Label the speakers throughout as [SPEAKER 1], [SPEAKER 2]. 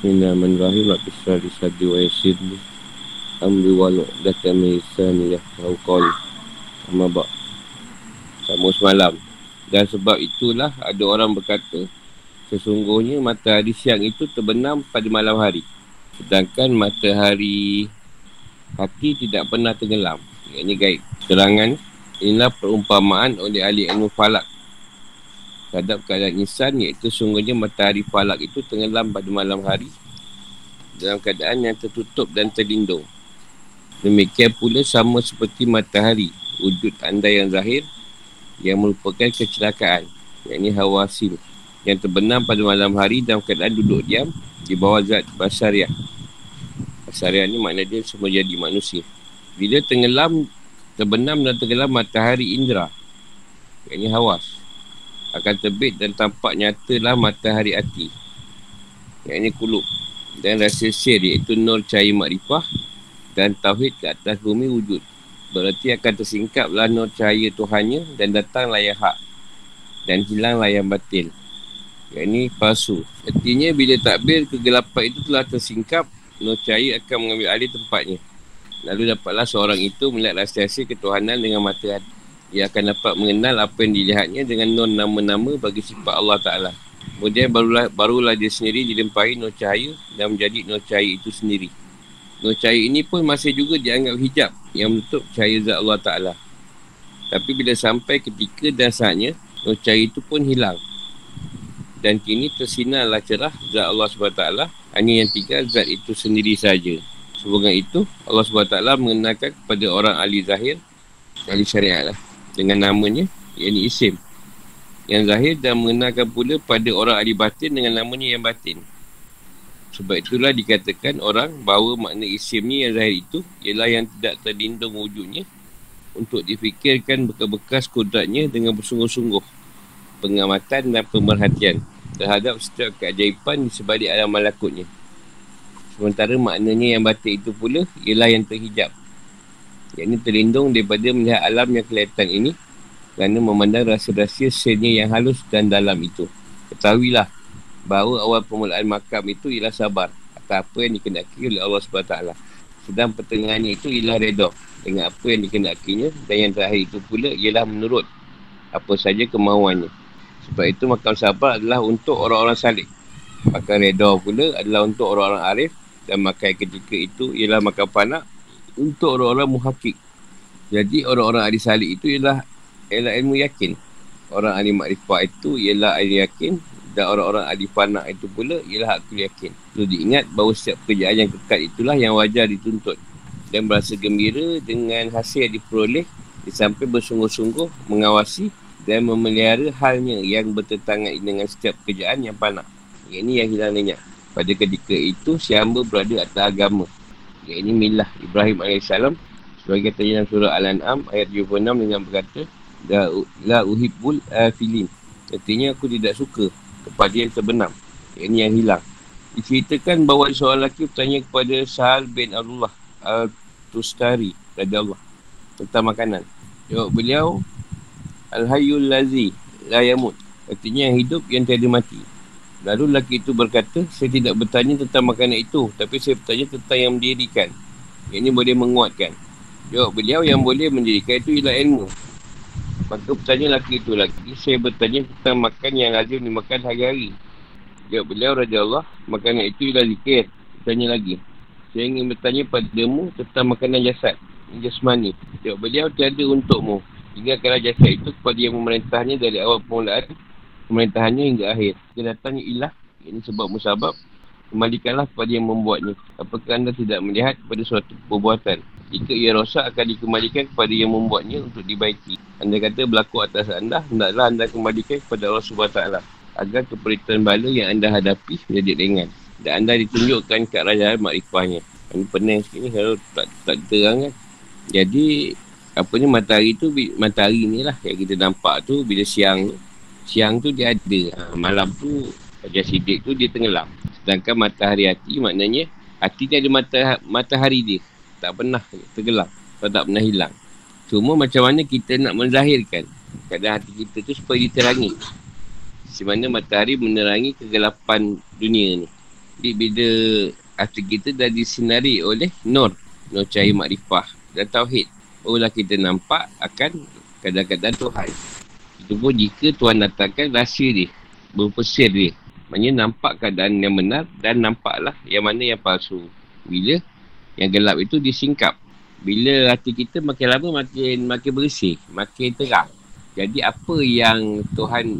[SPEAKER 1] Bismillahirrahmanirrahim. Al-Qisra di Sadi wa Yasir Amri walu Daka Misan Ya Raukol Sama bak Sama semalam. Dan sebab itulah Ada orang berkata Sesungguhnya matahari siang itu terbenam pada malam hari. Sedangkan matahari Hati tidak pernah tenggelam. Ini gaib Terangan Inilah perumpamaan oleh ahli ilmu falak terhadap keadaan insan iaitu sungguhnya matahari falak itu tenggelam pada malam hari dalam keadaan yang tertutup dan terlindung. Demikian pula sama seperti matahari, wujud anda yang zahir yang merupakan kecelakaan, yakni hawasim yang terbenam pada malam hari dalam keadaan duduk diam di bawah zat basariah. Basariah ni makna dia semua jadi manusia. Bila tenggelam, terbenam dan tenggelam matahari indra, yakni hawas, akan terbit dan tampak nyatalah matahari hati. Yang ini kulub. Dan rasa sir iaitu nur cahaya makrifah dan tauhid ke atas bumi wujud. Berarti akan tersingkaplah nur cahaya Tuhannya dan datanglah yang hak. Dan hilanglah yang batil. Yang ini palsu. Artinya bila takbir kegelapan itu telah tersingkap, nur cahaya akan mengambil alih tempatnya. Lalu dapatlah seorang itu melihat rahsia ketuhanan dengan mata hati ia akan dapat mengenal apa yang dilihatnya dengan non nama-nama bagi sifat Allah Ta'ala. Kemudian barulah, barulah dia sendiri dilempahi nur cahaya dan menjadi nur cahaya itu sendiri. Nur cahaya ini pun masih juga dianggap hijab yang menutup cahaya zat Allah Ta'ala. Tapi bila sampai ketika dasarnya, nur cahaya itu pun hilang. Dan kini tersinarlah cerah zat Allah SWT hanya yang tiga zat itu sendiri saja. Sebab itu, Allah SWT mengenalkan kepada orang ahli zahir, ahli syariat lah dengan namanya yang isim. Yang zahir dan mengenalkan pula pada orang ahli batin dengan namanya yang batin. Sebab itulah dikatakan orang bahawa makna isim ni yang zahir itu ialah yang tidak terlindung wujudnya untuk difikirkan bekas-bekas kodratnya dengan bersungguh-sungguh. Pengamatan dan pemerhatian terhadap setiap keajaiban di sebalik alam malakutnya. Sementara maknanya yang batin itu pula ialah yang terhijab yang ini terlindung daripada melihat alam yang kelihatan ini kerana memandang rasa-rasa senya yang halus dan dalam itu. Ketahuilah bahawa awal permulaan makam itu ialah sabar atas apa yang dikenaki oleh Allah SWT. Sedang pertengahannya itu ialah reda dengan apa yang dikenakinya dan yang terakhir itu pula ialah menurut apa saja kemauannya. Sebab itu makam sabar adalah untuk orang-orang salih. Makam reda pula adalah untuk orang-orang arif dan makam ketika itu ialah makam panak untuk orang-orang muhakik. Jadi orang-orang ahli salih itu ialah ialah ilmu yakin. Orang ahli makrifah itu ialah ahli yakin dan orang-orang ahli fana itu pula ialah akil yakin. Perlu diingat bahawa setiap pekerjaan yang kekal itulah yang wajar dituntut dan berasa gembira dengan hasil yang diperoleh sampai bersungguh-sungguh mengawasi dan memelihara halnya yang bertentangan dengan setiap pekerjaan yang panak. Ini yang hilang lenyap. Pada ketika itu, si hamba berada atas agama ini milah Ibrahim AS sebagai kata dalam surah Al-An'am ayat 76 dengan berkata la, la uhibbul afilin. Artinya aku tidak suka kepada yang terbenam. Ini yang hilang. Diceritakan bahawa seorang lelaki bertanya kepada Sahal bin Abdullah Al-Tustari Allah tentang makanan. Jawab beliau Al-Hayyul Lazi La Yamut. Artinya yang hidup yang tiada mati Lalu lelaki itu berkata, saya tidak bertanya tentang makanan itu, tapi saya bertanya tentang yang mendirikan. Yang ini boleh menguatkan. Jawab beliau yang boleh mendirikan itu ialah ilmu. Maka bertanya lelaki itu lagi, saya bertanya tentang makan yang lazim dimakan hari-hari. Jawab beliau, Raja Allah, makanan itu ialah zikir. Bertanya lagi, saya ingin bertanya padamu tentang makanan jasad, jasmani. Jawab beliau, tiada untukmu. Tinggalkanlah jasad itu kepada yang memerintahnya dari awal permulaan pemerintahannya hingga akhir. Jika datangnya ilah, ini sebab musabab, kembalikanlah kepada yang membuatnya. Apakah anda tidak melihat kepada suatu perbuatan? Jika ia rosak, akan dikembalikan kepada yang membuatnya untuk dibaiki. Anda kata berlaku atas anda, hendaklah anda kembalikan kepada Allah SWT. Agar keperitan bala yang anda hadapi menjadi ringan. Dan anda ditunjukkan ke raja makrifahnya. Ini pening sikit ni kalau tak, tak terang kan. Jadi, apa ni matahari tu, matahari ni lah yang kita nampak tu bila siang tu siang tu dia ada ha, malam tu Raja Sidik tu dia tenggelam sedangkan matahari hati maknanya hati ni ada mata, matahari dia tak pernah tenggelam atau tak pernah hilang cuma macam mana kita nak menzahirkan keadaan hati kita tu supaya diterangi di mana matahari menerangi kegelapan dunia ni Jadi bila hati kita dah disinari oleh nur. Nur cahaya makrifah dan tauhid. Barulah kita nampak akan kadang-kadang Tuhan. Itu pun jika Tuhan datangkan rahsia dia. Berpesir dia. Maksudnya nampak keadaan yang benar dan nampaklah yang mana yang palsu. Bila yang gelap itu disingkap. Bila hati kita makin lama makin makin bersih, makin terang. Jadi apa yang Tuhan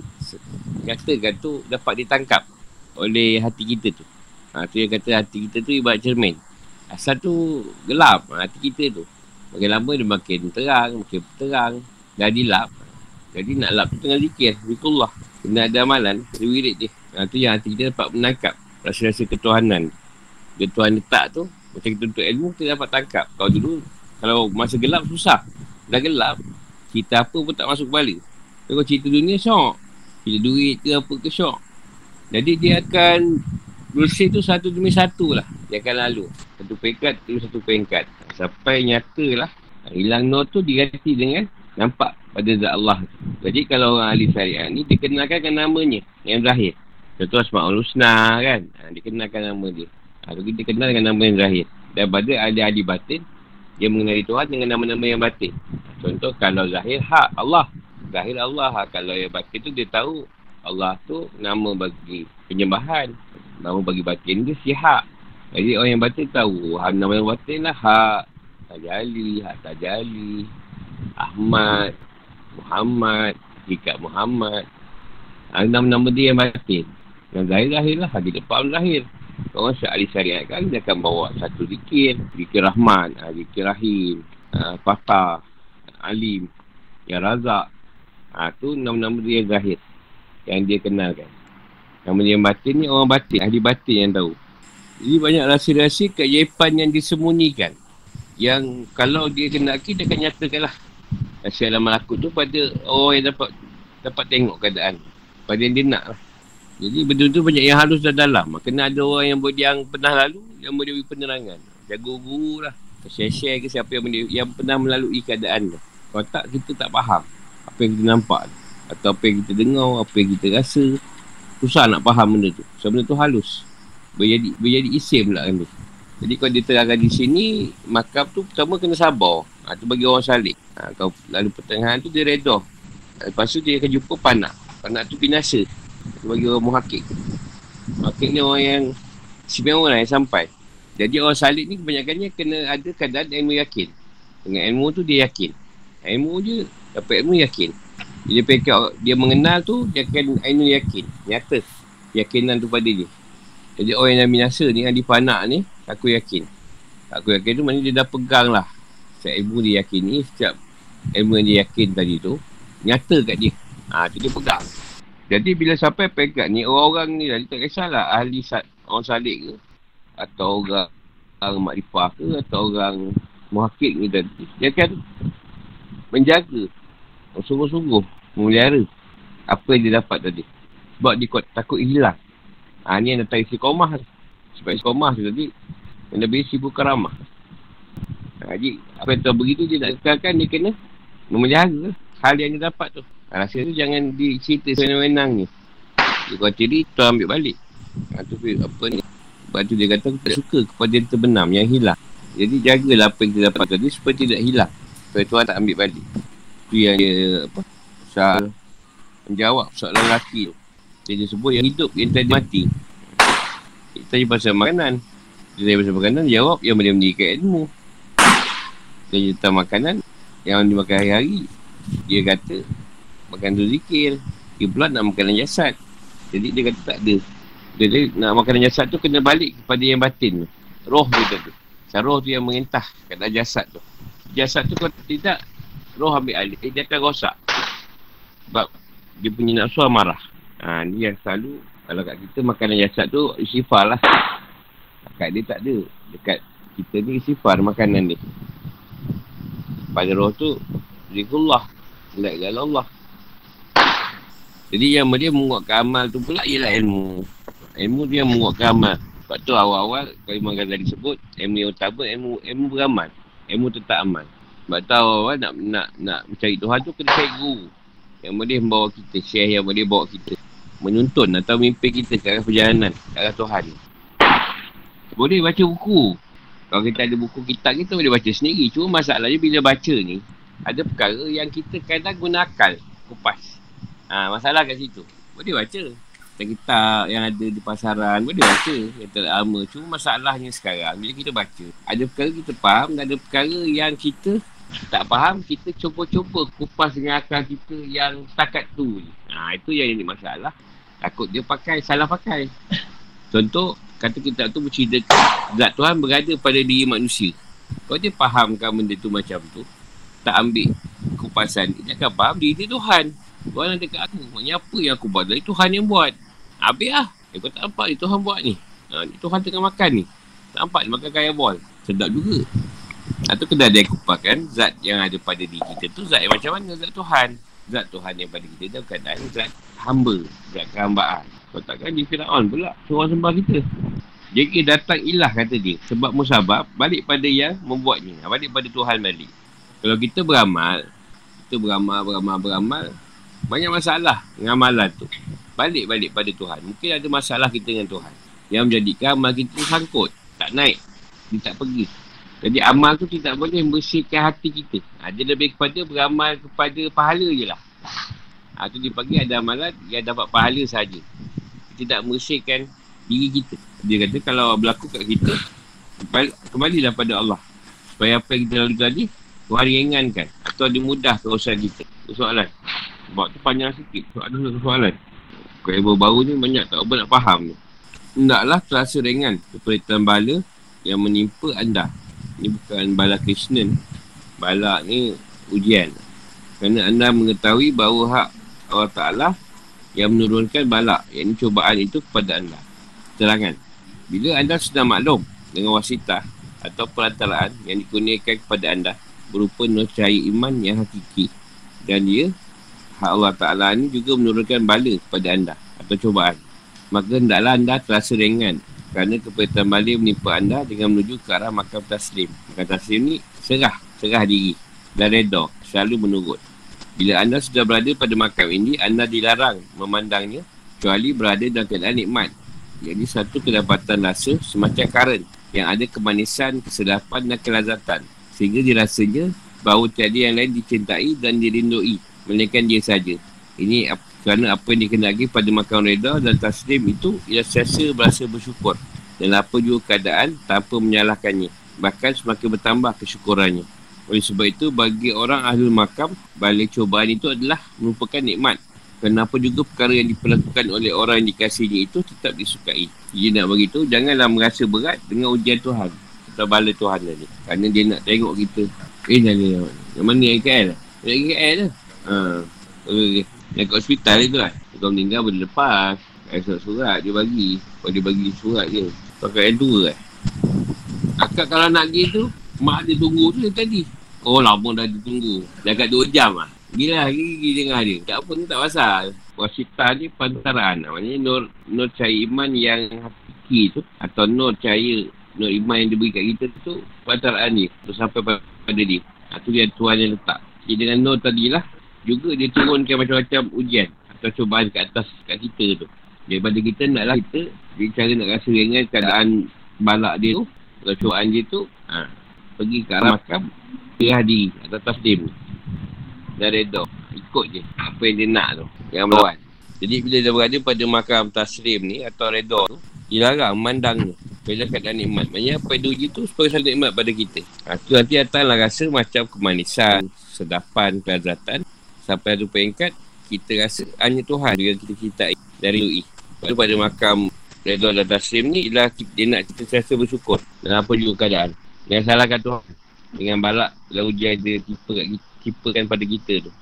[SPEAKER 1] katakan tu dapat ditangkap oleh hati kita tu. Ha, tu yang kata hati kita tu ibarat cermin. Asal tu gelap ha, hati kita tu. Makin lama dia makin terang, makin terang. Jadi lap. Jadi nak lap tu tengah zikir. Zikullah. Kena ada amalan. Dia dia. Ha, tu yang hati kita dapat menangkap. Rasa-rasa ketuhanan. Tuhan letak tu. Macam kita untuk ilmu, kita dapat tangkap. Kalau dulu, kalau masa gelap, susah. Dah gelap, kita apa pun tak masuk kepala. Kalau cerita dunia, syok. Kita duit ke apa ke syok. Jadi dia akan bersih tu satu demi satu lah dia akan lalu satu peringkat tu satu peringkat sampai nyata lah hilang nur tu diganti dengan nampak pada zat Allah jadi kalau orang ahli syariah ni dikenalkan dengan namanya yang zahir. Contoh Asma'ul Husna kan? Ha, dikenalkan nama dia. Ha, kita kenal dengan nama yang zahir. Dan pada ahli-ahli batin dia mengenali Tuhan dengan nama-nama yang batin. Contoh kalau zahir hak Allah. Zahir Allah kalau yang batin tu dia tahu Allah tu nama bagi penyembahan. Nama bagi batin dia sihat. Jadi orang yang batin tahu ha, nama yang batin lah hak Tajali, hak Tajali, Ahmad, Muhammad, Hikat Muhammad. Ha, nama-nama dia yang batin. Yang zahir-zahir lah, dia depan zahir. Orang syari syariat kan, dia akan bawa satu zikir. Zikir Rahman, ha, zikir Rahim, ha, Fatah, Alim, Ya Razak. Ha, tu nama-nama dia yang zahir. Yang dia kenalkan. Nama yang batin ni orang batin, ahli batin yang tahu. Jadi banyak rahsia-rahsia keajaiban yang disembunyikan. Yang kalau dia kena dia akan nyatakan lah. Rahsia alam malakut tu pada orang yang dapat dapat tengok keadaan. Pada yang dia nak lah. Jadi benda tu banyak yang halus dan dalam. Kena ada orang yang, yang pernah lalu, yang boleh beri penerangan. Jaga guru lah. Share-share ke siapa yang, boleh, yang pernah melalui keadaan tu. Kalau tak, kita tak faham apa yang kita nampak. Atau apa yang kita dengar, apa yang kita rasa. Susah nak faham benda tu. Sebab benda tu halus. Berjadi, berjadi isim pula kan tu. Jadi kalau dia terangkan di sini, makam tu pertama kena sabar. Ha, tu bagi orang salik. Ha, kalau lalu pertengahan tu dia redoh. Lepas tu dia akan jumpa panak. Panak tu binasa. Tu bagi orang muhakik. Muhakik ni orang yang istimewa lah yang sampai. Jadi orang salik ni kebanyakannya kena ada keadaan ilmu yakin. Dengan ilmu tu dia yakin. Ilmu je dapat ilmu yakin. Bila pekat dia mengenal tu, dia akan Ainul yakin. Nyata yakinan tu pada dia. Jadi orang yang binasa ni, yang dipanak ni, aku yakin. Aku yakin tu maknanya dia dah pegang lah. Setiap ilmu dia yakin ni, setiap ilmu yang dia yakin tadi tu, nyata kat dia. Ha, tu dia pegang. Jadi bila sampai pekat ni, orang-orang ni dah, tak kisahlah ahli sat, orang salik ke, atau orang, orang makrifah ke, atau orang muhakik ni tadi. Dia akan menjaga sungguh-sungguh memelihara apa yang dia dapat tadi. Sebab dia takut hilang. Ha, ni yang datang isi komah. Sebab isi komah tu tadi, yang lebih sibuk karamah. Ha, jadi, apa yang tahu begitu, dia nak kekalkan, dia kena memelihara hal yang dia dapat tu. Ha, rasa tu jangan dicerita senang-wenang ni. Dia kata diri, tu ambil balik. Ha, tu apa ni. Sebab tu dia kata, aku tak suka kepada yang terbenam, yang hilang. Jadi, jagalah apa yang dia dapat tadi supaya tidak hilang. Supaya Tuhan tak ambil balik. Itu yang dia apa Syah menjawab soalan lelaki tu. Dia, dia sebut yang hidup yang tadi mati. Kita tanya pasal makanan. Dia tanya pasal makanan, dia jawab yang boleh mendirikan ilmu. Dia tanya makanan yang dimakan hari-hari. Dia kata makan tu zikir. Dia pula nak makanan jasad. Jadi dia kata tak ada. Dia nak makanan jasad tu kena balik kepada yang batin tu. Roh tu tu. Roh tu yang mengentah kat jasad tu. Jasad tu kalau tidak roh ambil alih, eh, dia akan rosak. Sebab dia punya nafsu marah. Ha, ni yang selalu, kalau kat kita makanan jasad tu, isifar lah. Kat dia tak ada. Dekat kita ni isifar makanan dia. Pada roh tu, zikullah. Lihat jalan Allah. Jadi yang dia menguatkan amal tu pula ialah ilmu. Ilmu dia menguatkan amal. Sebab tu awal-awal, kalau Imam Ghazali sebut, ilmu yang utama, ilmu, ilmu beramal. Ilmu tetap amal. Sebab tahu kan nak, nak, nak mencari Tuhan tu kena cari guru. Yang boleh membawa kita, syekh yang boleh bawa kita. Menuntun atau mimpi kita ke arah perjalanan, ke arah Tuhan. Boleh baca buku. Kalau kita ada buku kitab kita boleh baca sendiri. Cuma masalahnya bila baca ni, ada perkara yang kita kadang guna akal kupas. Ha, masalah kat situ. Boleh baca. Kitab-kitab yang ada di pasaran boleh baca. Yang terlama. Cuma masalahnya sekarang bila kita baca. Ada perkara kita faham dan ada perkara yang kita tak faham. Kita cuba-cuba kupas dengan akal kita yang setakat tu. Ha, itu yang jadi masalah. Takut dia pakai, salah pakai. Contoh, kata kita tu bercerita zat Tuhan berada pada diri manusia. Kalau dia fahamkan benda tu macam tu, tak ambil kupasan, dia akan faham diri dia Tuhan. Tuhan ada kat aku. Maksudnya apa yang aku buat? Dari Tuhan yang buat. Habis lah. Eh, kau tak nampak ni Tuhan buat ni. Ha, Tuhan tengah makan ni. Tak nampak ni makan kaya bol. Sedap juga. Atau kena yang kupakan zat yang ada pada diri kita tu zat yang macam mana? Zat Tuhan. Zat Tuhan yang pada kita dalam keadaan zat hamba. Zat kehambaan. Kau di Fir'aun pula suruh sembah kita. Jadi datang ilah kata dia. Sebab musabab balik pada yang membuatnya. Balik pada Tuhan balik. Kalau kita beramal, kita beramal, beramal, beramal, banyak masalah dengan amalan tu. Balik-balik pada Tuhan. Mungkin ada masalah kita dengan Tuhan. Yang menjadikan amal kita sangkut. Tak naik. Dia tak pergi. Jadi amal tu tidak boleh bersihkan hati kita. Ha, dia lebih kepada beramal kepada pahala je lah. Ha, tu dia panggil ada amalan yang dapat pahala saja tidak bersihkan diri kita. Dia kata kalau berlaku kat kita, kembalilah pada Allah. Supaya apa yang kita lalui tadi, Tuhan ringankan. Atau dimudah urusan kita. Itu soalan. Sebab tu panjang sikit. Soalan tu soalan. Kalau baru ni banyak tak apa nak faham ni. Hendaklah terasa ringan keperitan bala yang menimpa anda. Ini bukan bala Krishnan. Bala ni ujian. Kerana anda mengetahui bahawa hak Allah Ta'ala yang menurunkan balak, yang cubaan itu kepada anda. Terangan. Bila anda sudah maklum dengan wasitah atau perantaraan yang dikurniakan kepada anda berupa nucaya iman yang hakiki dan dia hak Allah Ta'ala ini juga menurunkan bala kepada anda atau cubaan. Maka hendaklah anda terasa ringan kerana keperluan balik menimpa anda dengan menuju ke arah makam taslim. Makam taslim ni serah, serah diri dan redha, selalu menurut. Bila anda sudah berada pada makam ini, anda dilarang memandangnya kecuali berada dalam keadaan nikmat. Jadi satu kedapatan rasa semacam karen yang ada kemanisan, kesedapan dan kelazatan. Sehingga dirasanya bahawa tiada yang lain dicintai dan dirindui. Melainkan dia saja. Ini kerana apa yang dikenali pada makam reda dan taslim itu ia sesa berasa bersyukur. Dan apa juga keadaan tanpa menyalahkannya. Bahkan semakin bertambah kesyukurannya. Oleh sebab itu, bagi orang ahli makam, balik cobaan itu adalah merupakan nikmat. Kenapa juga perkara yang diperlakukan oleh orang yang dikasihnya itu tetap disukai. Dia nak begitu, janganlah merasa berat dengan ujian Tuhan. Atau bala Tuhan tadi. Kerana dia nak tengok kita. Eh, dah ni. Yang mana yang KL? Yang KL lah. Ha. Okay. Yang kat hospital itu lah. Kau meninggal boleh lepas. Esok surat dia bagi. Kalau dia bagi surat je. Pakai yang tua kan. Akak kalau nak pergi tu, mak dia tunggu tu tadi. Oh lama dah ditunggu. Dah kat 2 jam lah. Gila gigi dengar dia. Tak apa ni tak pasal. Wasita ni pantaran. Maksudnya nur, nur cahaya iman yang hakiki tu. Atau nur cahaya nur iman yang diberi kat kita tu. Pantaran ni. Tu sampai pada dia. Ha, tu dia Tuhan yang letak. Jadi dengan nur tadi lah. Juga dia turunkan macam-macam ujian. Atau cubaan kat atas kat kita tu. Daripada kita naklah kita. Dia cara nak rasa ringan keadaan balak dia tu. Atau cubaan dia tu. Ha, pergi ke arah makam dia hadi atau taslim. Dan redha ikut je apa yang dia nak tu yang melawan jadi bila dia berada pada makam taslim ni atau redha tu dilarang memandang bila keadaan nikmat. Maknanya apa yang diuji tu supaya selalu nikmat pada kita. Ha, tu nanti datanglah rasa macam kemanisan sedapan kelazatan sampai ada peringkat kita rasa hanya Tuhan yang kita cintai dari UI Lepas pada makam redha dan taslim ni ialah dia nak kita rasa bersyukur dan apa juga keadaan. Jangan salahkan Tuhan dengan balak dan ujian dia tipe kat kita, pada kita tu.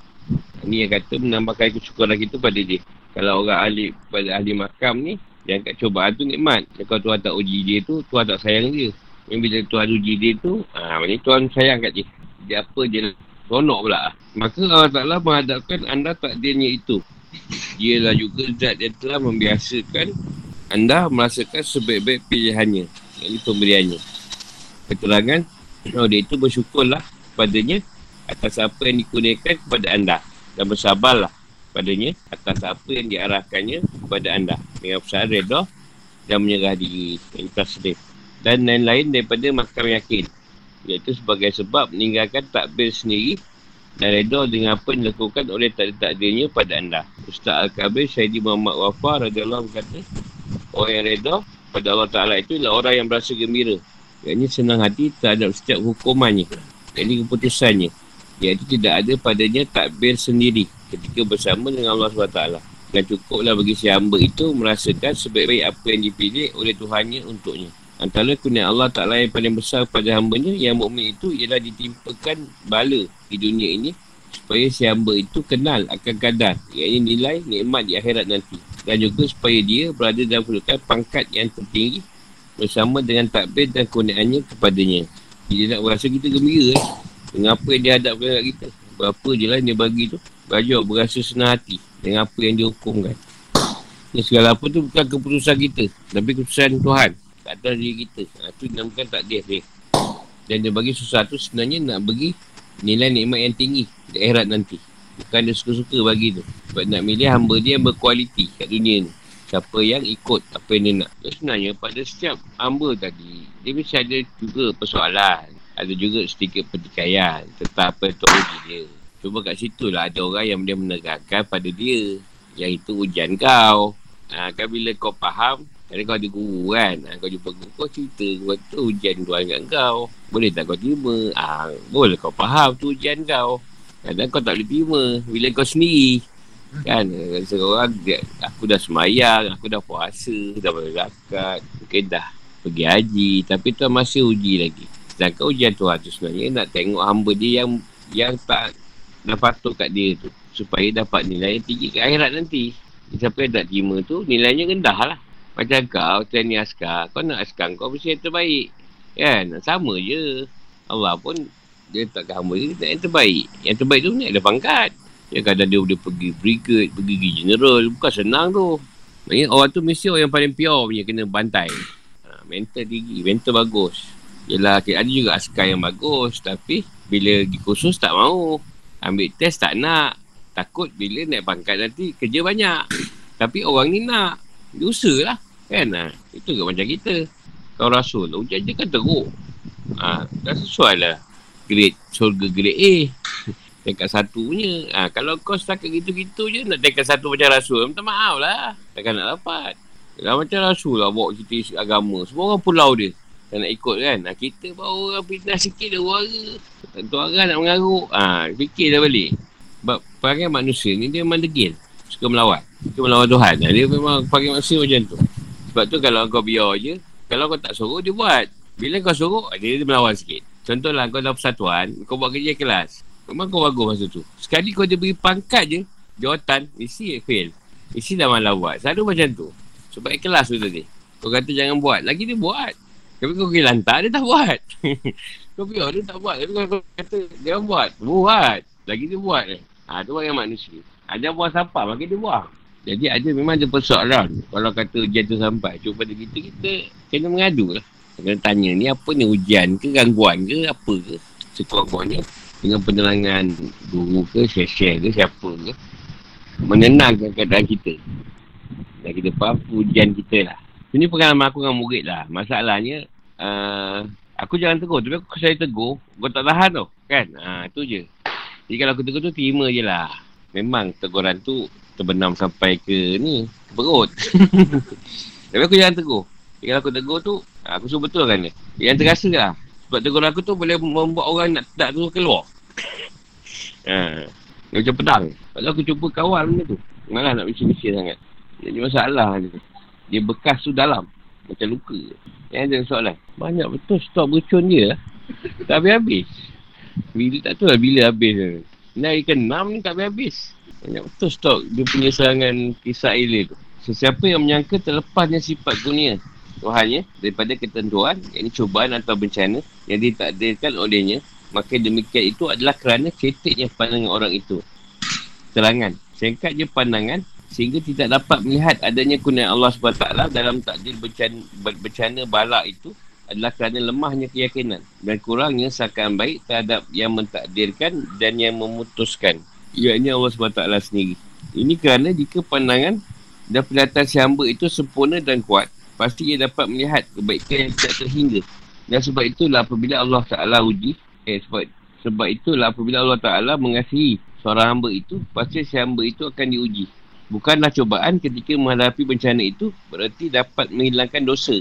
[SPEAKER 1] Ini yang kata menambahkan kesyukuran kita pada dia. Kalau orang ahli pada ahli makam ni, yang kat cubaan tu nikmat. Kalau Tuhan tak uji dia tu, Tuhan tak sayang dia. Yang bila Tuhan uji dia tu, ha, maknanya Tuhan sayang kat dia. Dia apa dia ronok pula. Maka Allah Ta'ala menghadapkan anda takdirnya itu. Dialah juga zat yang telah membiasakan anda merasakan sebaik-baik pilihannya. Ini pemberiannya. Keterangan Oh, dia itu bersyukurlah padanya atas apa yang dikurniakan kepada anda. Dan bersabarlah padanya atas apa yang diarahkannya kepada anda. Dengan usaha reda dan menyerah diri. Yang tasdif. dan lain-lain daripada makam yakin. Iaitu sebagai sebab meninggalkan takbir sendiri dan redha dengan apa yang dilakukan oleh takdir-takdirnya pada anda. Ustaz Al-Kabir Syahidi Muhammad Wafar radhiyallahu berkata, orang yang redha pada Allah Ta'ala itu adalah orang yang berasa gembira. Yang senang hati terhadap setiap hukumannya. Jadi keputusannya. Iaitu tidak ada padanya takbir sendiri ketika bersama dengan Allah SWT. Dan cukuplah bagi si hamba itu merasakan sebaik-baik apa yang dipilih oleh Tuhannya untuknya. Antara kurnia Allah Ta'ala yang paling besar pada hambanya yang mukmin itu ialah ditimpakan bala di dunia ini supaya si hamba itu kenal akan kadar iaitu nilai nikmat di akhirat nanti dan juga supaya dia berada dalam kedudukan pangkat yang tertinggi bersama dengan takbir dan kurniaannya kepadanya. Dia nak berasa kita gembira eh, dengan apa yang dia hadapkan kat kita. Berapa je lah dia bagi tu. Bajak berasa senang hati dengan apa yang dihukumkan. Ini segala apa tu bukan keputusan kita. Tapi keputusan Tuhan. Tak atas diri kita. Ha, tu dinamakan takdir dia. Dan dia bagi sesuatu sebenarnya nak bagi nilai nikmat yang tinggi di akhirat nanti. Bukan dia suka-suka bagi tu. Sebab nak milih hamba dia yang berkualiti kat dunia ni. Siapa yang ikut apa yang dia nak. Dan sebenarnya pada setiap hamba tadi, dia mesti ada juga persoalan. Ada juga sedikit pertikaian tentang apa Tuhan dia. Cuma kat situ lah ada orang yang dia menegakkan pada dia. Yang itu ujian kau. Ha, kan bila kau faham, kadang kau ada guru kan. Ha, kau jumpa guru, kau cerita. Kau tu ujian Tuhan kat kau. Boleh tak kau terima? Ha, boleh kau faham tu ujian kau. Kadang kau tak boleh terima. Bila kau sendiri. Kan? Seorang, dia, aku dah semayang, aku dah puasa, dah berzakat. Mungkin dah pergi haji. Tapi tu masih uji lagi. Sedangkan ujian Tuhan tu sebenarnya nak tengok hamba dia yang yang tak dah patut kat dia tu supaya dapat nilai yang tinggi ke akhirat nanti siapa yang tak terima tu nilainya rendah lah macam kau training askar kau nak askar kau mesti yang terbaik kan sama je Allah pun dia tak hamba dia nak yang terbaik yang terbaik tu ni ada pangkat ya kadang dia boleh pergi brigade pergi general bukan senang tu Maksudnya orang tu mesti orang yang paling pure punya kena bantai ha, mental tinggi mental bagus Yelah, ada juga askar yang bagus Tapi bila pergi kursus tak mau Ambil test tak nak. Takut bila naik pangkat nanti kerja banyak. Tapi orang ni nak. Dia usaha lah. Kan? Ha, itu ke macam kita. Kau rasul. Ujian je kan teruk. Ha, dah sesuai lah. Grade surga grade A. Tingkat satu punya. Ha, kalau kau setakat gitu-gitu je nak tingkat satu macam rasul. Minta maaf lah. Takkan nak dapat. Kalau macam rasul lah bawa kita agama. Semua orang pulau dia. Tak nak ikut kan. Ha, kita bawa orang fitnah sikit dah suara. Tentu orang nak mengaruk. Ha, fikir dah balik. Sebab perangai manusia ni dia memang degil. Suka melawat. Suka melawat Tuhan. Ha, dia memang perangai manusia macam tu. Sebab tu kalau kau biar je. Kalau kau tak suruh dia buat. Bila kau suruh dia, dia melawan sikit. Contohlah kau dalam persatuan. Kau buat kerja kelas. Memang kau bagus masa tu. Sekali kau dia beri pangkat je. Jawatan. Isi fail. Isi dah malah buat. Selalu macam tu. Sebab kelas tu tadi. Kau kata jangan buat. Lagi dia buat. Tapi kau pergi lantar, dia tak buat. kau pergi dia tak buat. Tapi kau kata, dia buat. Buat. Lagi dia buat. Eh. Ha, tu yang manusia. Ada buang sampah, maka dia buang. Jadi ada memang ada persoalan. Kalau kata ujian tu sampai. Cuma pada kita, kita kena mengadu lah. Kena tanya ni apa ni ujian ke, gangguan ke, apa ke. Sekurang-kurangnya. Dengan penerangan guru ke, share-share ke, siapa ke. Menenangkan keadaan kita. Dan kita faham ujian kita lah. Ini pengalaman aku dengan murid lah. Masalahnya, uh, aku jangan tegur. Tapi aku saya tegur, kau tak tahan tau. Kan? Ha, itu je. Jadi kalau aku tegur tu, terima je lah. Memang teguran tu terbenam sampai ke ni, ke perut. Tapi aku jangan tegur. Jadi kalau aku tegur tu, aku suruh betul kan dia. Yang terasa lah. Sebab tegur aku tu boleh membuat orang nak tak tu keluar. Ha. Macam pedang. Kalau aku cuba kawal benda tu. Malah nak bising-bising sangat. Jadi masalah dia dia bekas tu dalam. Macam luka. Yang ada soalan. Banyak betul stok bercun dia. tak habis-habis. Bila tak tahu lah bila habis. Ni hari ke-6 ni tak habis-habis. Banyak betul stok dia punya serangan kisah ilir tu. Sesiapa yang menyangka terlepasnya sifat dunia Tuhannya daripada ketentuan yang ini cubaan atau bencana yang ditakdirkan olehnya maka demikian itu adalah kerana ceteknya pandangan orang itu. Serangan. Singkatnya pandangan sehingga tidak dapat melihat adanya kurnia Allah SWT dalam takdir bencana, bencana balak itu adalah kerana lemahnya keyakinan dan kurangnya sakaan baik terhadap yang mentakdirkan dan yang memutuskan iaitu Allah SWT sendiri. Ini kerana jika pandangan dan pendataan si hamba itu sempurna dan kuat pasti ia dapat melihat kebaikan yang tidak terhingga. Dan sebab itulah apabila Allah Ta'ala uji, eh sebab, sebab itulah apabila Allah Ta'ala mengasihi seorang hamba itu, pasti si hamba itu akan diuji. Bukanlah cobaan ketika menghadapi bencana itu, berarti dapat menghilangkan dosa.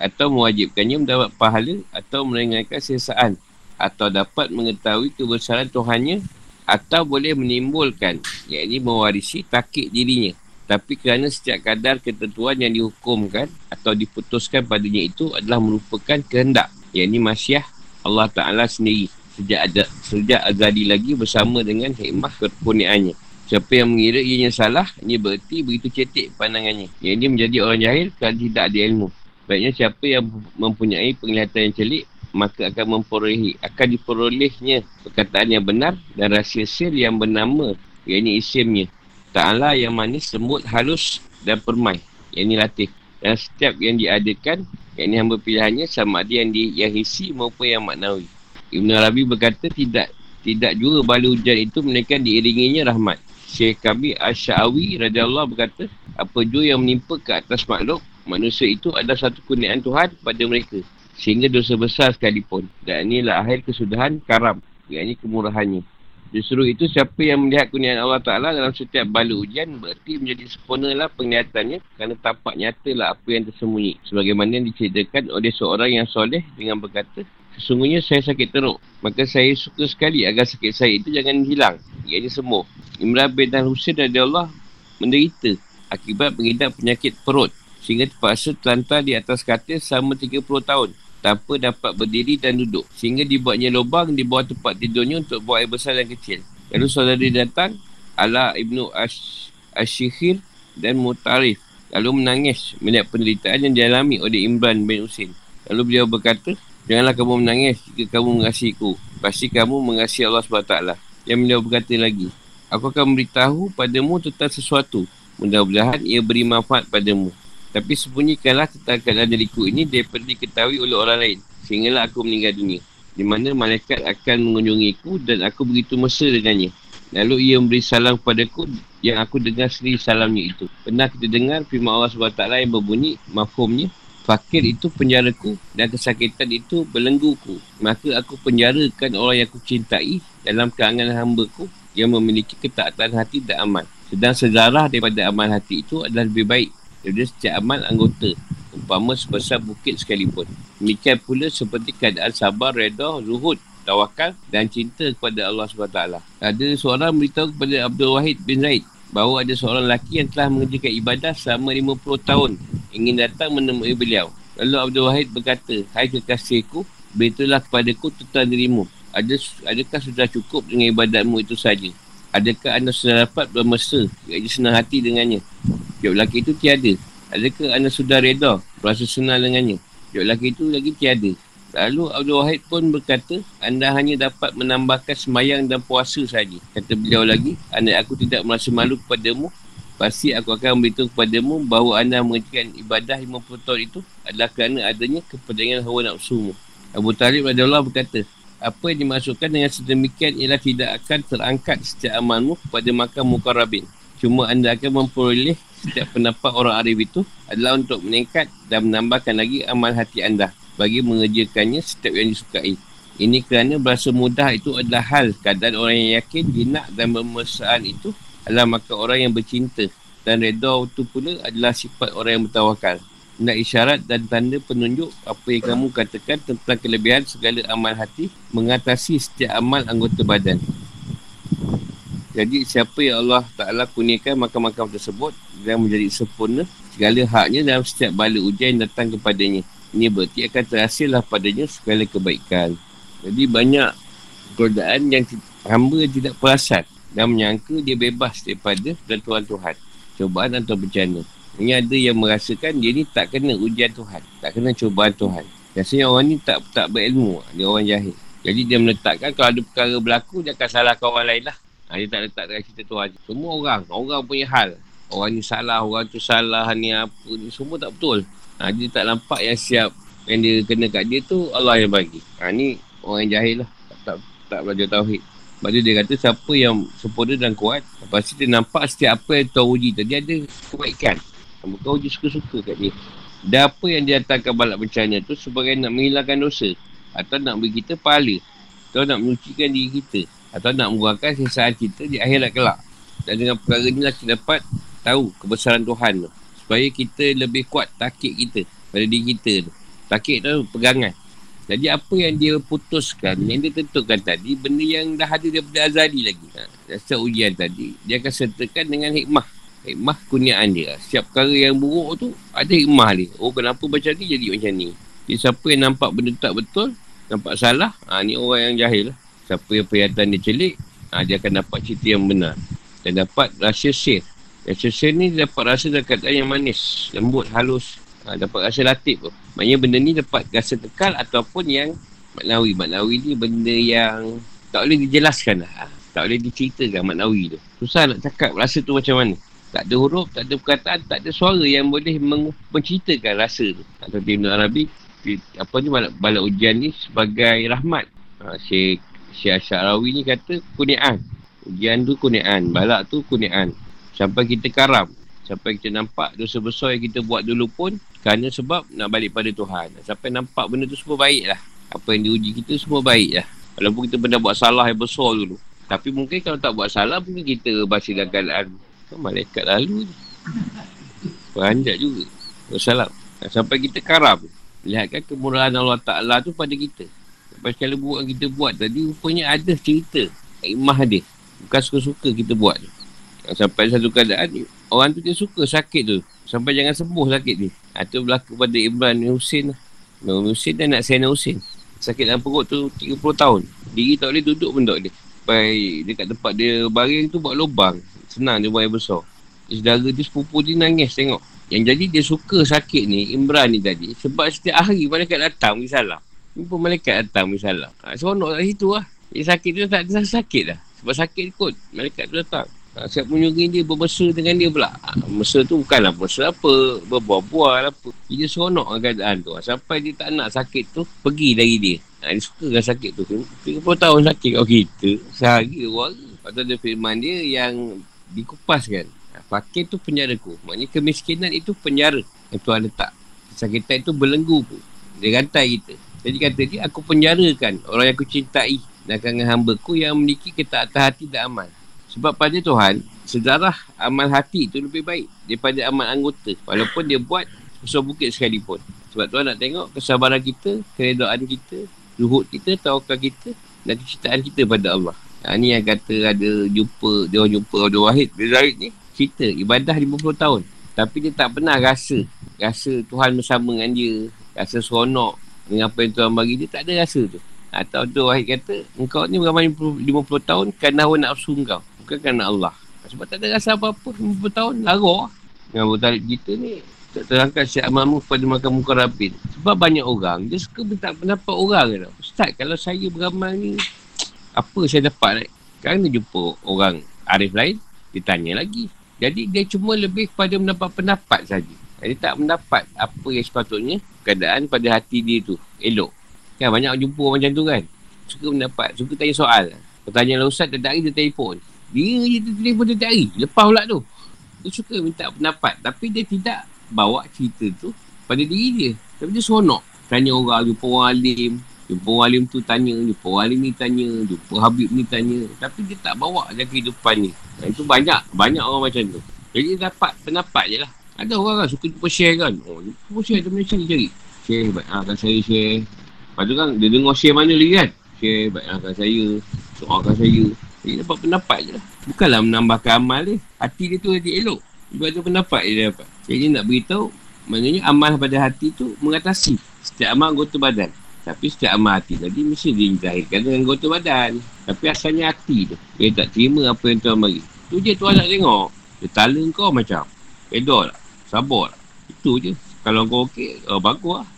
[SPEAKER 1] Atau mewajibkannya mendapat pahala atau meringankan sesaan. Atau dapat mengetahui kebesaran Tuhannya atau boleh menimbulkan, iaitu mewarisi takik dirinya. Tapi kerana setiap kadar ketentuan yang dihukumkan atau diputuskan padanya itu adalah merupakan kehendak. Yang ini masyah Allah Ta'ala sendiri. Sejak, ada, sejak azadi lagi bersama dengan hikmah kekurniaannya. Siapa yang mengira ianya salah, ini berarti begitu cetek pandangannya. Yang ini menjadi orang jahil kerana tidak ada ilmu. Baiknya siapa yang mempunyai penglihatan yang celik, maka akan memperolehi, akan diperolehnya perkataan yang benar dan rahsia sir yang bernama, yang ini isimnya. Ta'ala yang manis, lembut, halus dan permai. Yang ini latih. Dan setiap yang diadakan, yang ini hamba pilihannya sama ada yang, di, yang hisi maupun yang maknawi. Ibn Arabi berkata tidak tidak juga bala hujan itu melainkan diiringinya rahmat. Syekh Kabi Ash-Sha'awi radiyallahu berkata, apa jua yang menimpa ke atas makhluk, manusia itu adalah satu kurniaan Tuhan pada mereka. Sehingga dosa besar sekalipun. Dan inilah akhir kesudahan karam. Yang ini kemurahannya. Justru itu siapa yang melihat kurniaan Allah Ta'ala dalam setiap bala ujian berarti menjadi sempurnalah penglihatannya kerana tampak nyatalah apa yang tersembunyi. Sebagaimana yang diceritakan oleh seorang yang soleh dengan berkata, Sesungguhnya saya sakit teruk. Maka saya suka sekali agar sakit saya itu jangan hilang. Ia ini sembuh. Imran bin Dan Hussein dari Allah menderita akibat mengidap penyakit perut. Sehingga terpaksa terlantar di atas katil selama 30 tahun tanpa dapat berdiri dan duduk. Sehingga dibuatnya lubang di bawah tempat tidurnya untuk buang air besar dan kecil. Lalu saudara datang, Ala Ibnu Ash Ashihir dan Mutarif. Lalu menangis melihat penderitaan yang dialami oleh Imran bin Husin. Lalu beliau berkata, Janganlah kamu menangis jika kamu mengasihiku. Pasti kamu mengasihi Allah SWT. Yang beliau berkata lagi, Aku akan memberitahu padamu tentang sesuatu. Mudah-mudahan ia beri manfaat padamu. Tapi sembunyikanlah tentang keadaan diriku ini daripada diketahui oleh orang lain. Sehinggalah aku meninggal dunia. Di mana malaikat akan mengunjungiku dan aku begitu mesra dengannya. Lalu ia memberi salam kepadaku yang aku dengar sendiri salamnya itu. Pernah kita dengar firman Allah SWT yang berbunyi, mafhumnya, Fakir itu penjaraku dan kesakitan itu belengguku. Maka aku penjarakan orang yang aku cintai dalam keangan hambaku yang memiliki ketaatan hati dan aman. Sedang sejarah daripada amal hati itu adalah lebih baik daripada setiap amal anggota umpama sebesar bukit sekalipun. Demikian pula seperti keadaan sabar, reda, zuhud, tawakal dan cinta kepada Allah SWT. Ada seorang beritahu kepada Abdul Wahid bin Zaid bahawa ada seorang lelaki yang telah mengerjakan ibadah selama 50 tahun ingin datang menemui beliau. Lalu Abdul Wahid berkata, Hai kekasihku, beritahulah kepadaku tentang dirimu. Ada, adakah sudah cukup dengan ibadatmu itu saja? Adakah anda sudah dapat bermesra, iaitu senang hati dengannya? Jawab lelaki itu tiada. Adakah anda sudah reda, berasa senang dengannya? Jawab lelaki itu lagi tiada. Lalu Abdul Wahid pun berkata, anda hanya dapat menambahkan semayang dan puasa saja. Kata beliau lagi, anda aku tidak merasa malu kepadamu, pasti aku akan memberitahu kepadamu bahawa anda mengerjakan ibadah 50 tahun itu adalah kerana adanya kepentingan hawa nafsumu. Abu Talib Allah berkata, apa yang dimasukkan dengan sedemikian ialah tidak akan terangkat setiap amalmu kepada makam mukarrabin. Cuma anda akan memperoleh setiap pendapat orang arif itu adalah untuk meningkat dan menambahkan lagi amal hati anda bagi mengerjakannya setiap yang disukai. Ini kerana berasa mudah itu adalah hal keadaan orang yang yakin, jinak dan bermesraan itu adalah maka orang yang bercinta dan reda itu pula adalah sifat orang yang bertawakal. Nak isyarat dan tanda penunjuk apa yang kamu katakan tentang kelebihan segala amal hati mengatasi setiap amal anggota badan. Jadi siapa yang Allah Ta'ala kurniakan makam-makam tersebut dan menjadi sempurna segala haknya dalam setiap bala ujian yang datang kepadanya. Ini berarti akan terhasillah padanya segala kebaikan. Jadi banyak godaan yang hamba tidak perasan dan menyangka dia bebas daripada bantuan Tuhan. Cobaan atau bencana. Ini ada yang merasakan dia ni tak kena ujian Tuhan. Tak kena cobaan Tuhan. Biasanya orang ni tak tak berilmu. Dia orang jahil. Jadi dia meletakkan kalau ada perkara berlaku, dia akan salahkan orang lain lah. Ha, dia tak letak dekat cerita Tuhan. Semua orang, orang punya hal. Orang ni salah, orang tu salah, ni apa ni, semua tak betul. Ha, dia tak nampak yang siap yang dia kena kat dia tu, Allah yang bagi. Ha, ni orang yang jahil lah. Tak, tak, tak belajar Tauhid. Sebab dia, dia kata siapa yang sempurna dan kuat, pasti dia nampak setiap apa yang Tuhan uji tadi ada kebaikan. Bukan uji suka-suka kat dia. Dan apa yang didatangkan balak bencana tu sebagai nak menghilangkan dosa. Atau nak beri kita pahala. Atau nak menyucikan diri kita. Atau nak mengurangkan sesaan kita di akhirat kelak. Dan dengan perkara inilah kita dapat tahu kebesaran Tuhan tu. Supaya kita lebih kuat takik kita pada diri kita tu. Takik tu pegangan. Jadi apa yang dia putuskan, yang dia tentukan tadi, benda yang dah ada daripada azali lagi. Ha, ujian tadi, dia akan sertakan dengan hikmah. Hikmah kurniaan dia. Setiap perkara yang buruk tu, ada hikmah dia. Oh kenapa macam ni jadi macam ni. Jadi siapa yang nampak benda tak betul, nampak salah, ha, ni orang yang jahil lah. Siapa yang perhatian dia celik, ha, dia akan dapat cerita yang benar. Dan dapat rasa sir. Rasa sir ni dapat rasa dekat yang manis, lembut, halus, Ha, dapat rasa latif tu. Maksudnya benda ni dapat rasa tekal ataupun yang maknawi. Maknawi ni benda yang tak boleh dijelaskan lah. Ha, tak boleh diceritakan maknawi tu. Susah nak cakap rasa tu macam mana. Tak ada huruf, tak ada perkataan, tak ada suara yang boleh meng- menceritakan rasa tu. Atau di Ibn Arabi, apa ni balak, balak ujian ni sebagai rahmat. Ha, Syekh, Asyarawi ni kata kunian. Ujian tu kunian. Balak tu kunian. Sampai kita karam. Sampai kita nampak dosa besar yang kita buat dulu pun kerana sebab nak balik pada Tuhan. Sampai nampak benda tu semua baik lah. Apa yang diuji kita semua baik lah. Walaupun kita pernah buat salah yang besar dulu. Tapi mungkin kalau tak buat salah mungkin kita masih dalam keadaan malaikat lalu je. Beranjak juga. Wassalam. Sampai kita karam. Lihatkan kemurahan Allah Ta'ala tu pada kita. Sampai sekali buat kita buat tadi rupanya ada cerita. Imah dia. Bukan suka-suka kita buat. Sampai satu keadaan orang tu dia suka sakit tu. Sampai jangan sembuh sakit ni. Ha, tu berlaku pada Imran Hussein lah. Imran Hussein dan nak Sayyidina Hussein. Sakit dalam perut tu 30 tahun. Diri tak boleh duduk pun tak boleh. Sampai dekat tempat dia baring tu buat lubang. Senang dia buat yang besar. Saudara dia sepupu dia nangis tengok. Yang jadi dia suka sakit ni, Imran ni tadi. Sebab setiap hari malaikat datang pergi salam. Jumpa malaikat datang pergi salam. Ha, seronok kat situ lah. Dia sakit tu tak ada sakit lah. Sebab sakit kot. Malaikat tu datang. Ha, siap menyuruh dia bermesra dengan dia pula. Ha, mesra tu bukanlah mesra apa. Berbuah-buah lah apa. Dia seronok dengan keadaan tu. Ha, sampai dia tak nak sakit tu, pergi dari dia. Ha, dia suka dengan sakit tu. 30 tahun sakit kau kita. Sehari orang. Lepas tu ada firman dia yang dikupaskan. Fakir tu penjaraku. Maknanya kemiskinan itu penjara. Yang Tuhan letak. Kesakitan itu belenggu pun. Dia rantai kita. Jadi kata dia, aku penjarakan orang yang aku cintai. Dan kangen hamba ku yang memiliki ketaatan hati dan amal. Sebab pada Tuhan, sejarah amal hati itu lebih baik daripada amal anggota. Walaupun dia buat besar bukit sekalipun. Sebab Tuhan nak tengok kesabaran kita, keredaan kita, luhut kita, tawakal kita dan kecintaan kita pada Allah. Ha, ni yang kata ada jumpa, dia orang jumpa Abdul Wahid. Bin Zahid ni cerita ibadah 50 tahun. Tapi dia tak pernah rasa. Rasa Tuhan bersama dengan dia. Rasa seronok dengan apa yang Tuhan bagi dia. Tak ada rasa tu. Atau Abdul Wahid kata, engkau ni beramal 50, 50 tahun kerana hawa nafsu engkau bukan kerana Allah. Sebab tak ada rasa apa-apa 50 tahun, lara. Dengan Abu Talib kita ni, tak terangkan siap amalmu kepada makan muka. Sebab banyak orang, dia suka minta pendapat orang. Ustaz, kalau saya beramal ni, apa saya dapat? Right? Kerana jumpa orang arif lain, dia tanya lagi. Jadi dia cuma lebih kepada mendapat pendapat saja. Dia tak mendapat apa yang sepatutnya keadaan pada hati dia tu. Elok. Kan banyak jumpa orang macam tu kan. Suka mendapat, suka tanya soal. Pertanyaan lah Ustaz, tak hari dia telefon. Dia je tu telefon tiap hari. Lepas pula tu. Dia suka minta pendapat. Tapi dia tidak bawa cerita tu pada diri dia. Tapi dia seronok. Tanya orang, jumpa orang alim. Jumpa orang alim tu tanya. Jumpa orang alim ni tanya. Jumpa Habib ni tanya. Tapi dia tak bawa dalam kehidupan ni. Nah, itu banyak. Banyak orang macam tu. Jadi dia dapat pendapat je lah. Ada orang kan suka jumpa share kan. Oh, jumpa share tu ni cari. Share, baik. Ha, kan saya share. Lepas tu kan, dia dengar share mana lagi kan. Share, baik. Ha, kan saya. Soalkan saya. Dia dapat pendapat je lah. Bukanlah menambahkan amal dia. Hati dia tu jadi elok. Dia ada pendapat dia dapat. Jadi nak beritahu, maknanya amal pada hati tu mengatasi setiap amal anggota badan. Tapi setiap amal hati tadi mesti dizahirkan dengan anggota badan. Tapi asalnya hati tu. Dia tak terima apa yang Tuhan bagi. Tu je Tuhan nak tengok. Dia tala kau macam. Redor lah. Sabar lah. Itu je. Kalau kau okey, oh, bagus lah.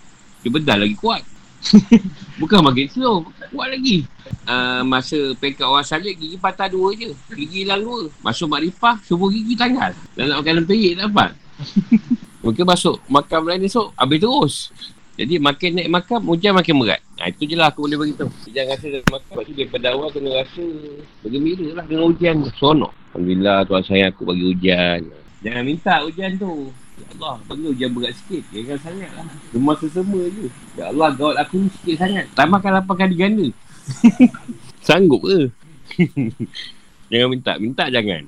[SPEAKER 1] Dia bedal lagi kuat. Bukan makin slow. Kuat lagi. Uh, masa pekat orang salib, gigi patah dua je. Gigi hilang dua. Masuk makrifah, semua gigi tanggal. Dan nak makan lempeyik tak dapat. Mungkin masuk makam lain esok, habis terus. Jadi makin naik makam, hujan makin berat. Nah, itu je lah aku boleh beritahu. Jangan rasa dari makam. Lepas tu daripada awal kena rasa bergembira lah dengan hujan. Sonok. Alhamdulillah Tuhan sayang aku bagi hujan. Jangan minta hujan tu. Ya Allah, perlu hujan berat sikit. Jangan sangat lah. Cuma sesama je. Ya Allah, gawat aku ni sikit sangat. Tambahkan 8 kali ganda. Sanggup ke? jangan minta. Minta jangan.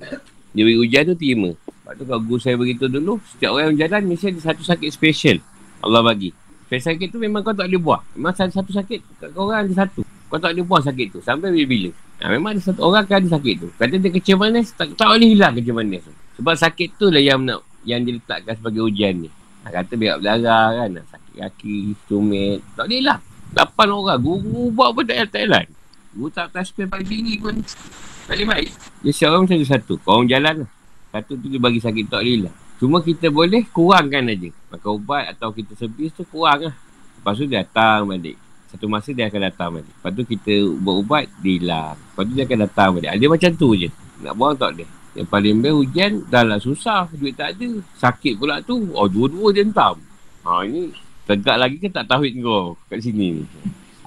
[SPEAKER 1] Dia beri hujan tu terima. Lepas tu kalau guru saya beritahu dulu, setiap orang yang jalan mesti ada satu sakit special. Allah bagi. Special sakit tu memang kau tak boleh buah. Memang satu, satu sakit kat kau orang ada satu. Kau tak boleh buah sakit tu. Sampai bila-bila. Ha, memang ada satu orang kan ada sakit tu. Kata dia kecil manis, tak, tak boleh hilang kecil manis tu. Sebab sakit tu lah yang nak yang diletakkan sebagai ujian ni. Ha, kata biar berdarah kan. Sakit kaki, tumit. Tak boleh hilang. Lapan orang. Guru buat pun tak jalan. Guru tak tasbih paling tinggi pun. Tak boleh baik. Dia siapa macam satu. Kau orang jalan lah. Satu tu dia bagi sakit tak boleh hilang. Cuma kita boleh kurangkan aja. Maka ubat atau kita sebis tu kurang lah. Lepas tu dia datang balik. Satu masa dia akan datang balik. Lepas tu kita ubat-ubat, dia hilang. Lepas tu dia akan datang balik. Dia macam tu je. Nak buang tak boleh. Yang paling best hujan, dah lah susah. Duit tak ada. Sakit pula tu. Oh, dua-dua dia entam. Ha, ini tegak lagi ke tak tahu kau kat sini ni.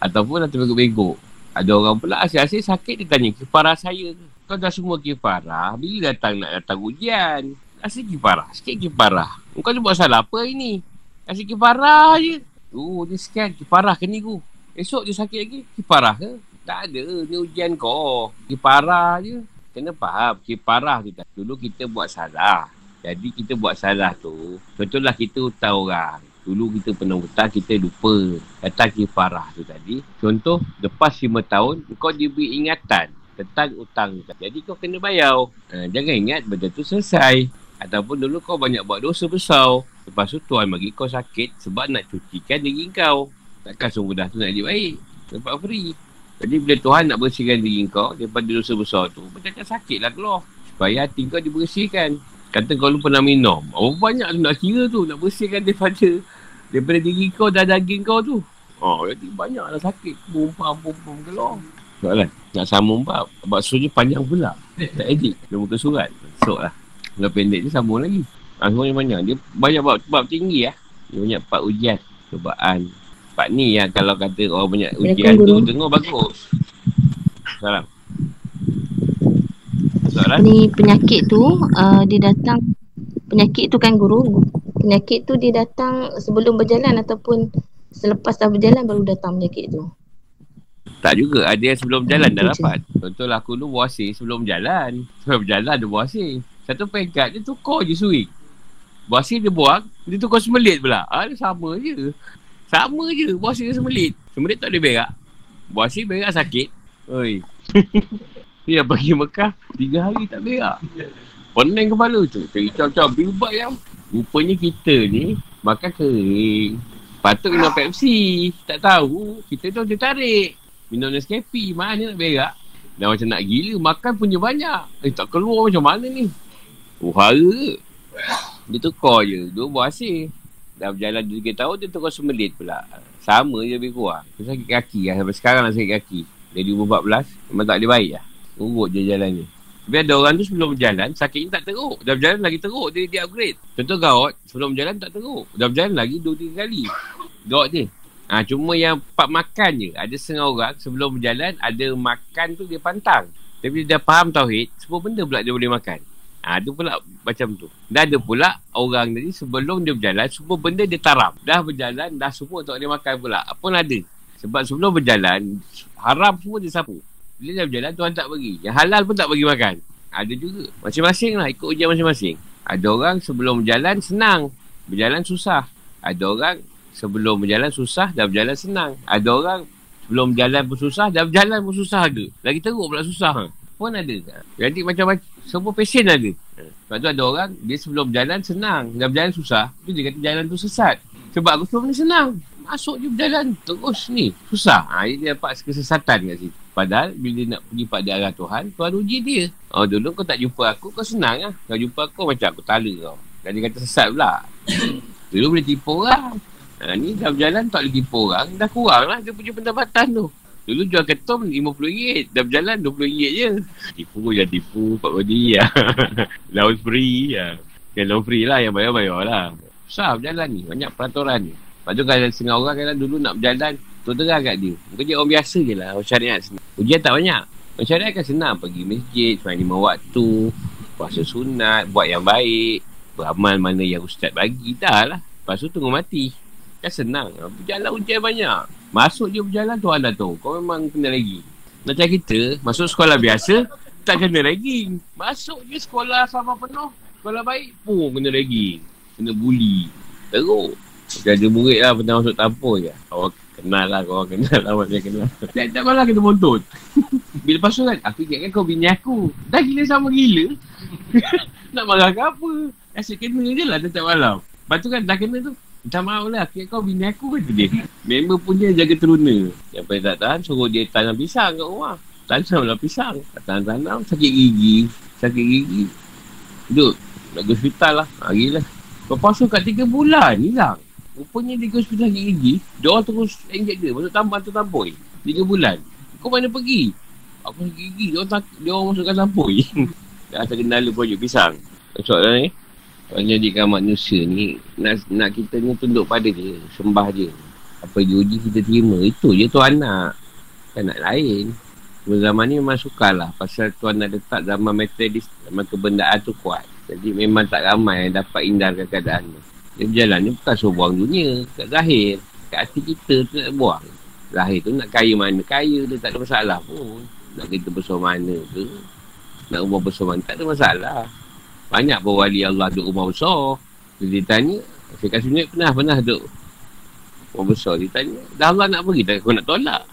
[SPEAKER 1] Ataupun dah terbegok-begok. Ada orang pula asyik-asyik sakit, dia tanya, kifarah saya? Kau dah semua kifarah, bila datang nak datang hujan? Asyik kifarah, sikit kifarah. Kau tu buat salah apa ini? Asyik kifarah je. Tu, dia sekian kifarah ke ni ku. Esok dia sakit lagi, kiparah ke? Tak ada, ni ujian kau. Kiparah je. Kena faham, kiparah tu. Dulu kita buat salah. Jadi kita buat salah tu. Contohlah kita hutang orang. Dulu kita pernah hutang, kita lupa. Kata kiparah tu tadi. Contoh, lepas 5 tahun, kau diberi ingatan tentang hutang. Jadi kau kena bayar. Ha, jangan ingat benda tu selesai. Ataupun dulu kau banyak buat dosa besar. Lepas tu Tuhan bagi kau sakit sebab nak cucikan diri kau. Takkan semudah tu nak jadi baik. Dapat free. Jadi bila Tuhan nak bersihkan diri kau daripada dosa besar tu, macam sakit lah keluar. Supaya hati kau dibersihkan. Kata kau lu pernah minum. Oh banyak tu nak kira tu. Nak bersihkan daripada daripada diri kau dan daging kau tu. Oh, jadi banyak lah sakit. Pumpam-pumpam keluar. Soalan. Nak sambung bab. Baksonya panjang pula. Tak edit. Dia muka surat. Sok lah. Kalau pendek je sambung lagi. Ah, semuanya banyak. Dia banyak bab, bab tinggi lah. Dia banyak part ujian. Cobaan. Part ni yang kalau kata orang banyak ujian tu tengok bagus. Salam.
[SPEAKER 2] Soalan? Ni penyakit tu uh, dia datang penyakit tu kan guru. Penyakit tu dia datang sebelum berjalan ataupun selepas dah berjalan baru datang penyakit tu.
[SPEAKER 1] Tak juga. Ada yang sebelum berjalan dah dapat. Contohlah aku dulu buasir sebelum berjalan. Sebelum berjalan ada buasir. Satu pekat dia tukar je suik. Buasir dia buang, dia tukar semelit pula. Ah, dia sama je. Sama je Buasir semelit. Semelit tak boleh berak. Buasir berak sakit. Oi. Dia pergi Mekah Tiga hari tak berak. Pening kepala tu. Cari caw-caw Bilbat yang Rupanya kita ni Makan kering. Patut minum Pepsi. Tak tahu Kita tu dia tarik. Minum Nescafe Mana nak berak. Dah macam nak gila Makan punya banyak. Eh tak keluar macam mana ni Uhara Dia tukar je Dua buasir Dah berjalan 2-3 tahun dia terus semelit pula. Sama je lebih kurang. Dia sakit kaki lah. Sampai sekarang lah sakit kaki. Dari umur 14. Memang tak boleh baik lah. Urut je jalan ni. Tapi ada orang tu sebelum berjalan, sakitnya tak teruk. Dah berjalan lagi teruk. Dia, dia upgrade. Contoh gaut, sebelum berjalan tak teruk. Dah berjalan lagi 2-3 kali. Gaut je. Ha, cuma yang part makan je. Ada setengah orang sebelum berjalan, ada makan tu dia pantang. Tapi dia dah faham tauhid, semua benda pula dia boleh makan. Ha, tu pula macam tu. Dan ada pula orang tadi sebelum dia berjalan, semua benda dia taram. Dah berjalan, dah semua tak dia makan pula. Apa ada. Sebab sebelum berjalan, haram semua dia sapu. Bila dia berjalan, Tuhan tak bagi. Yang halal pun tak bagi makan. Ada juga. Masing-masing lah, ikut ujian masing-masing. Ada orang sebelum berjalan, senang. Berjalan susah. Ada orang sebelum berjalan susah, dah berjalan senang. Ada orang sebelum berjalan pun susah, dah berjalan pun susah ke. Lagi teruk pula susah. Pun ada. Jadi macam-macam semua pesen ada. Sebab tu ada orang, dia sebelum berjalan senang. Dah berjalan susah, tu dia kata jalan tu sesat. Sebab aku sebelum ni senang. Masuk je berjalan terus ni. Susah. Ha, dia dapat kesesatan kat situ. Padahal bila nak pergi pada arah Tuhan, Tuhan uji dia. Oh dulu kau tak jumpa aku, kau senang lah. Kau jumpa aku macam aku tala kau. Dan dia kata sesat pula. dulu boleh tipu orang. Ha, ni dah berjalan tak boleh tipu orang. Dah kurang lah dia punya pendapatan tu. Dulu jual ketum RM50 Dah berjalan RM20 je. Tipu je tipu Pak Bodi ya. Laun free ya. Yang laun free lah Yang bayar-bayar lah. Susah berjalan ni Banyak peraturan ni. Lepas tu kalau setengah orang kan dulu nak berjalan Tu terang kat dia. Mungkin dia orang biasa je lah Orang syariat sini Ujian tak banyak. Orang syariat kan senang Pergi masjid Semua lima waktu Puasa sunat Buat yang baik apa amal mana yang ustaz bagi dah lah. Lepas tu tunggu mati kan senang. Berjalan ujian banyak. Masuk je berjalan tu anda tahu kau memang kena lagi. Macam kita masuk sekolah biasa tak kena lagi. Masuk je sekolah sama penuh sekolah baik pun kena lagi. Kena bully teruk. Macam ada murid lah pernah masuk tampur je. Awak kenal lah kau kenal lah macam kenal. Tak, tak malah kena bontot bila pasal kan aku ingatkan kau bini aku. Dah gila sama gila. Nak marah ke apa? Asyik kena je lah tetap malam. Lepas tu kan dah kena tu Minta maaf lah Kira kau bini aku kata dia? Member pun dia jaga teruna. Yang paling tak tahan Suruh dia tanam pisang kat rumah. Tanam lah pisang Tanam-tanam Sakit gigi. Sakit gigi. Duduk ke hospital lah. Hari lah Lepas tu kat 3 bulan Hilang. Rupanya dia ke hospital sakit gigi Dia orang terus inject dia. Masuk tambah tu tampoi 3 bulan. Kau mana pergi? Aku sakit gigi Dia orang, tak, dia orang masukkan tampoi Dah terkenal projek pisang. Soalan ni. orang jadikan manusia ni nak, nak kita ni tunduk pada dia Sembah dia. Apa dia kita terima Itu je tu anak. Kan nak lain. Zaman ni memang sukar lah Pasal tuan nak letak zaman metodis Zaman kebendaan tu kuat. Jadi memang tak ramai yang dapat hindarkan keadaan tu. Dia berjalan ni bukan suruh buang dunia. Kat zahir. Kat hati kita tu nak buang. Zahir tu nak kaya mana Kaya dia tak ada masalah pun. Nak kita besar mana ke Nak ubah besar mana Tak ada masalah banyak pun wali Allah duduk rumah besar. Dia tanya, saya kasih ni pernah, pernah duduk rumah besar. Dia tanya, dah Allah nak pergi, tak aku nak tolak.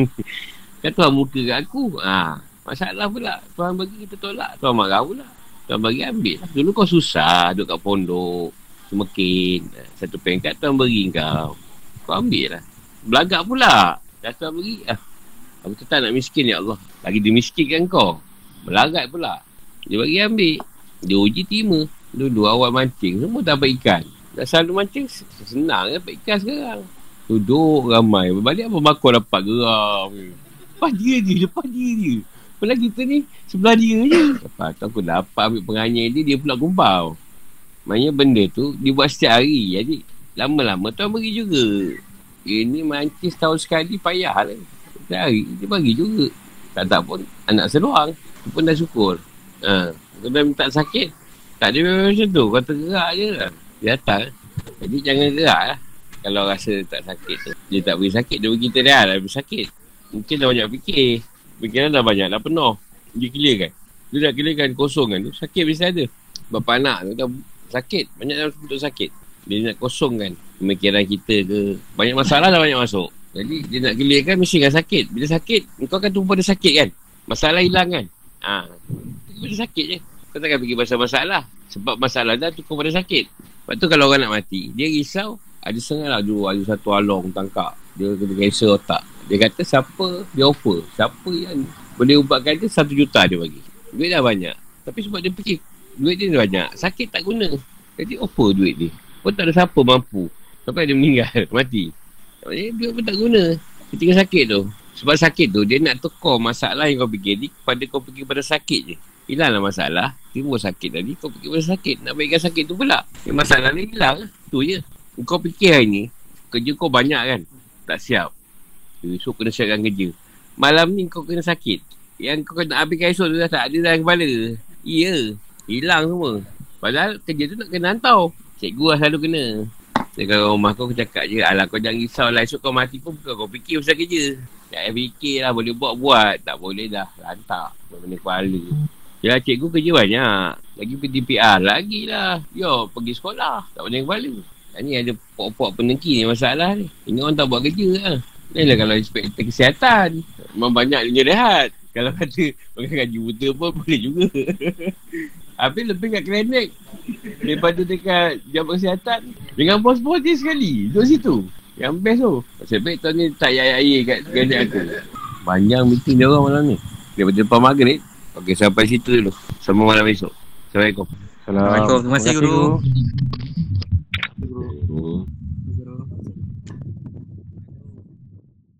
[SPEAKER 1] kan Tuhan muka kat aku. Ha, masalah pula. Tuhan bagi kita tolak. Tuhan marah pula. Tuhan bagi ambil. Dulu kau susah duduk kat pondok. Semekin. Satu pengkat Tuhan beri kau. Kau ambil lah. Belagak pula. Dah Tuhan beri. Ah. Aku tetap nak miskin ya Allah. Lagi dia miskinkan kau. Belagat pula. Dia bagi ambil. Dia uji terima. Dulu awal mancing. Semua dapat ikan. Dah selalu mancing. Senang dapat ikan sekarang. Duduk ramai. Balik apa bakor dapat geram. Lepas dia je. Lepas dia je. Lepas kita ni sebelah dia je. Lepas tu aku dapat ambil penganyai dia. Dia pula kumpau. Maknanya benda tu dia buat setiap hari. Jadi lama-lama tuan bagi juga. Ini mancing setahun sekali payah lah. Setiap hari dia bagi juga. Tak tak pun anak seluang. Itu pun dah syukur. Ha. Kena minta sakit? Tak ada memang macam tu. Kau tergerak je lah Dia datang Jadi jangan gerak lah. Kalau rasa tak sakit tu. Dia tak beri sakit Dia beri dah. Dah beri sakit. Mungkin dah banyak fikir. Fikiran dah banyak Dah penuh. Dia clear kan Dia dah clear kan Kosong kan Sakit mesti ada. Bapa anak tu dah sakit. Banyak dah untuk sakit. Dia nak kosong kan Pemikiran kita ke. Banyak masalah dah banyak masuk. Jadi dia nak clear kan mesti kan sakit. Bila sakit Kau akan tumpu pada sakit kan? Masalah hilang kan? Ha. Bila sakit je kau takkan fikir pasal masalah. Sebab masalah dah tukar pada sakit. Lepas tu kalau orang nak mati, dia risau. Ada setengah lah dulu ada satu along tangkap. Dia kena cancer otak. Dia kata siapa dia offer. Siapa yang boleh ubatkan dia, satu juta dia bagi. Duit dah banyak. Tapi sebab dia fikir, duit dia banyak. Sakit tak guna. Jadi offer duit dia. Pun tak ada siapa mampu. Sampai dia meninggal, mati. Maksudnya duit pun tak guna. Ketika sakit tu. Sebab sakit tu, dia nak tukar masalah yang kau fikir ni kepada kau fikir pada sakit je. Hilanglah masalah. Timbul sakit tadi. Kau fikir pasal sakit. Nak baikkan sakit tu pula. Yang masalah ni hilang. Tu je. Kau fikir hari ni. Kerja kau banyak kan. Tak siap. Esok kena siapkan kerja. Malam ni kau kena sakit. Yang kau kena habiskan esok tu dah tak ada dalam kepala. Ya. Hilang semua. Padahal kerja tu nak kena hantar. Cikgu lah selalu kena. Kalau rumah kau, kau cakap je. Alah kau jangan risau lah. Esok kau mati pun bukan kau fikir pasal kerja. Tak fikir lah. Boleh buat-buat. Tak boleh dah. Lantak. Benda kepala. Ya cikgu kerja banyak. Lagi pergi PR lagi lah. Yo pergi sekolah. Tak boleh kepala. Ni ada pok-pok penengki ni masalah ni. Ini orang tak buat kerja lah. Ni lah kalau inspektor kesihatan. Memang banyak dia rehat. Kalau kata pakai gaji buta pun boleh juga. Habis lebih kat klinik. Daripada dekat jabatan kesihatan. Dengan bos-bos dia sekali. Duduk situ. Yang best tu. Pasal baik tahun ni tak air-air kat klinik aku. Banyak meeting dia orang malam ni. Daripada depan maghrib. Okey, sampai situ dulu. Sama malam esok. Assalamualaikum.
[SPEAKER 3] Assalamualaikum. Terima kasih, Guru.